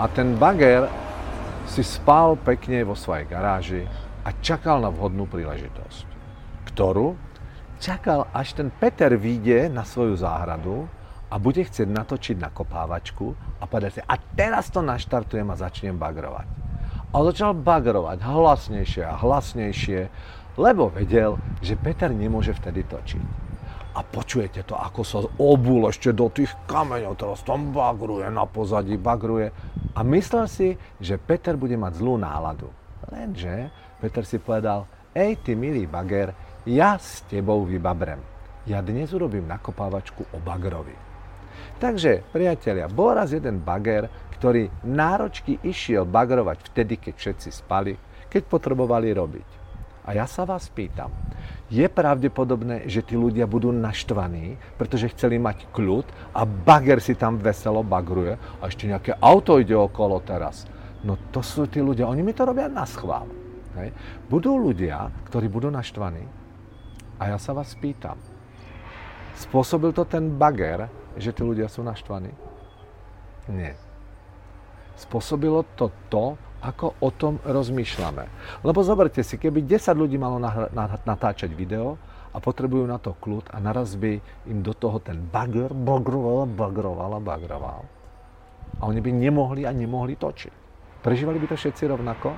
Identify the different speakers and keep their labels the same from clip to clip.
Speaker 1: a ten bager si spal pekne vo svojej garáži a čakal na vhodnú príležitosť. Ktorú? Čakal, až ten Peter vyjde na svoju záhradu a bude chcieť natočiť na kopávačku a povedať si, a teraz to naštartujem a začnem bagrovať. A začal bagrovať hlasnejšie a hlasnejšie, lebo vedel, že Peter nemôže vtedy točiť a počujete to, ako sa obul ešte do tých kameňov, teraz tam bagruje, na pozadí bagruje. A myslel si, že Peter bude mať zlú náladu. Lenže Peter si povedal, ej ty milý bager, ja s tebou vybabrem. Ja dnes urobím nakopávačku o bagrovi. Takže, priatelia, bol raz jeden bager, ktorý náročky išiel bagrovať vtedy, keď všetci spali, keď potrebovali robiť. A ja sa vás pýtam, je pravdepodobné, že tí ľudia budú naštvaní, pretože chceli mať kľud a bager si tam veselo bagruje a ešte nejaké auto ide okolo teraz. No to sú tí ľudia, oni mi to robia na schvál. Hej. Budú ľudia, ktorí budú naštvaní a ja sa vás pýtam, spôsobil to ten bager, že tí ľudia sú naštvaní? Nie. Spôsobilo to to, ako o tom rozmýšľame. Lebo zoberte si, keby 10 ľudí malo natáčať video a potrebujú na to kľud a naraz by im do toho ten bager bagroval, bagroval a bagroval. A oni by nemohli a nemohli točiť. Prežívali by to všetci rovnako?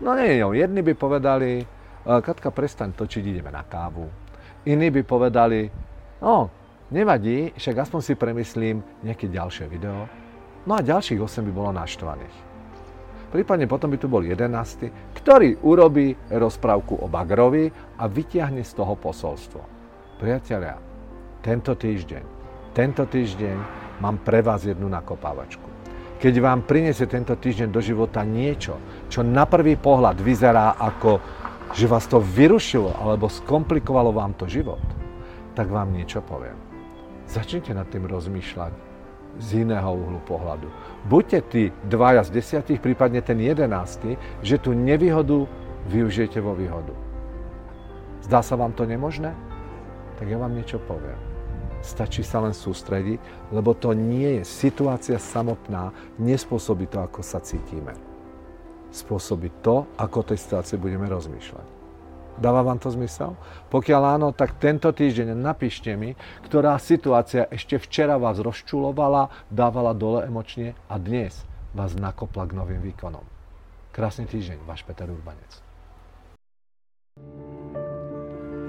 Speaker 1: No nie, nie, jedni by povedali, e, Katka, prestaň točiť, ideme na kávu. Iní by povedali, no, nevadí, však aspoň si premyslím nejaké ďalšie video. No a ďalších 8 by bolo naštvaných. Prípadne potom by tu bol 11, ktorý urobí rozprávku o Bagrovi a vytiahne z toho posolstvo. Priatelia, tento týždeň, tento týždeň mám pre vás jednu nakopávačku. Keď vám priniesie tento týždeň do života niečo, čo na prvý pohľad vyzerá ako, že vás to vyrušilo alebo skomplikovalo vám to život, tak vám niečo poviem. Začnite nad tým rozmýšľať z iného uhlu pohľadu. Buďte tí dvaja z desiatich, prípadne ten jedenácty, že tú nevýhodu využijete vo výhodu. Zdá sa vám to nemožné? Tak ja vám niečo poviem. Stačí sa len sústrediť, lebo to nie je situácia samotná, nespôsobí to, ako sa cítime. Spôsobí to, ako o tej situácii budeme rozmýšľať. Dáva vám to zmysel? Pokiaľ áno, tak tento týždeň napíšte mi, ktorá situácia ešte včera vás rozčulovala, dávala dole emočne a dnes vás nakopla k novým výkonom. Krásny týždeň, váš Peter Urbanec.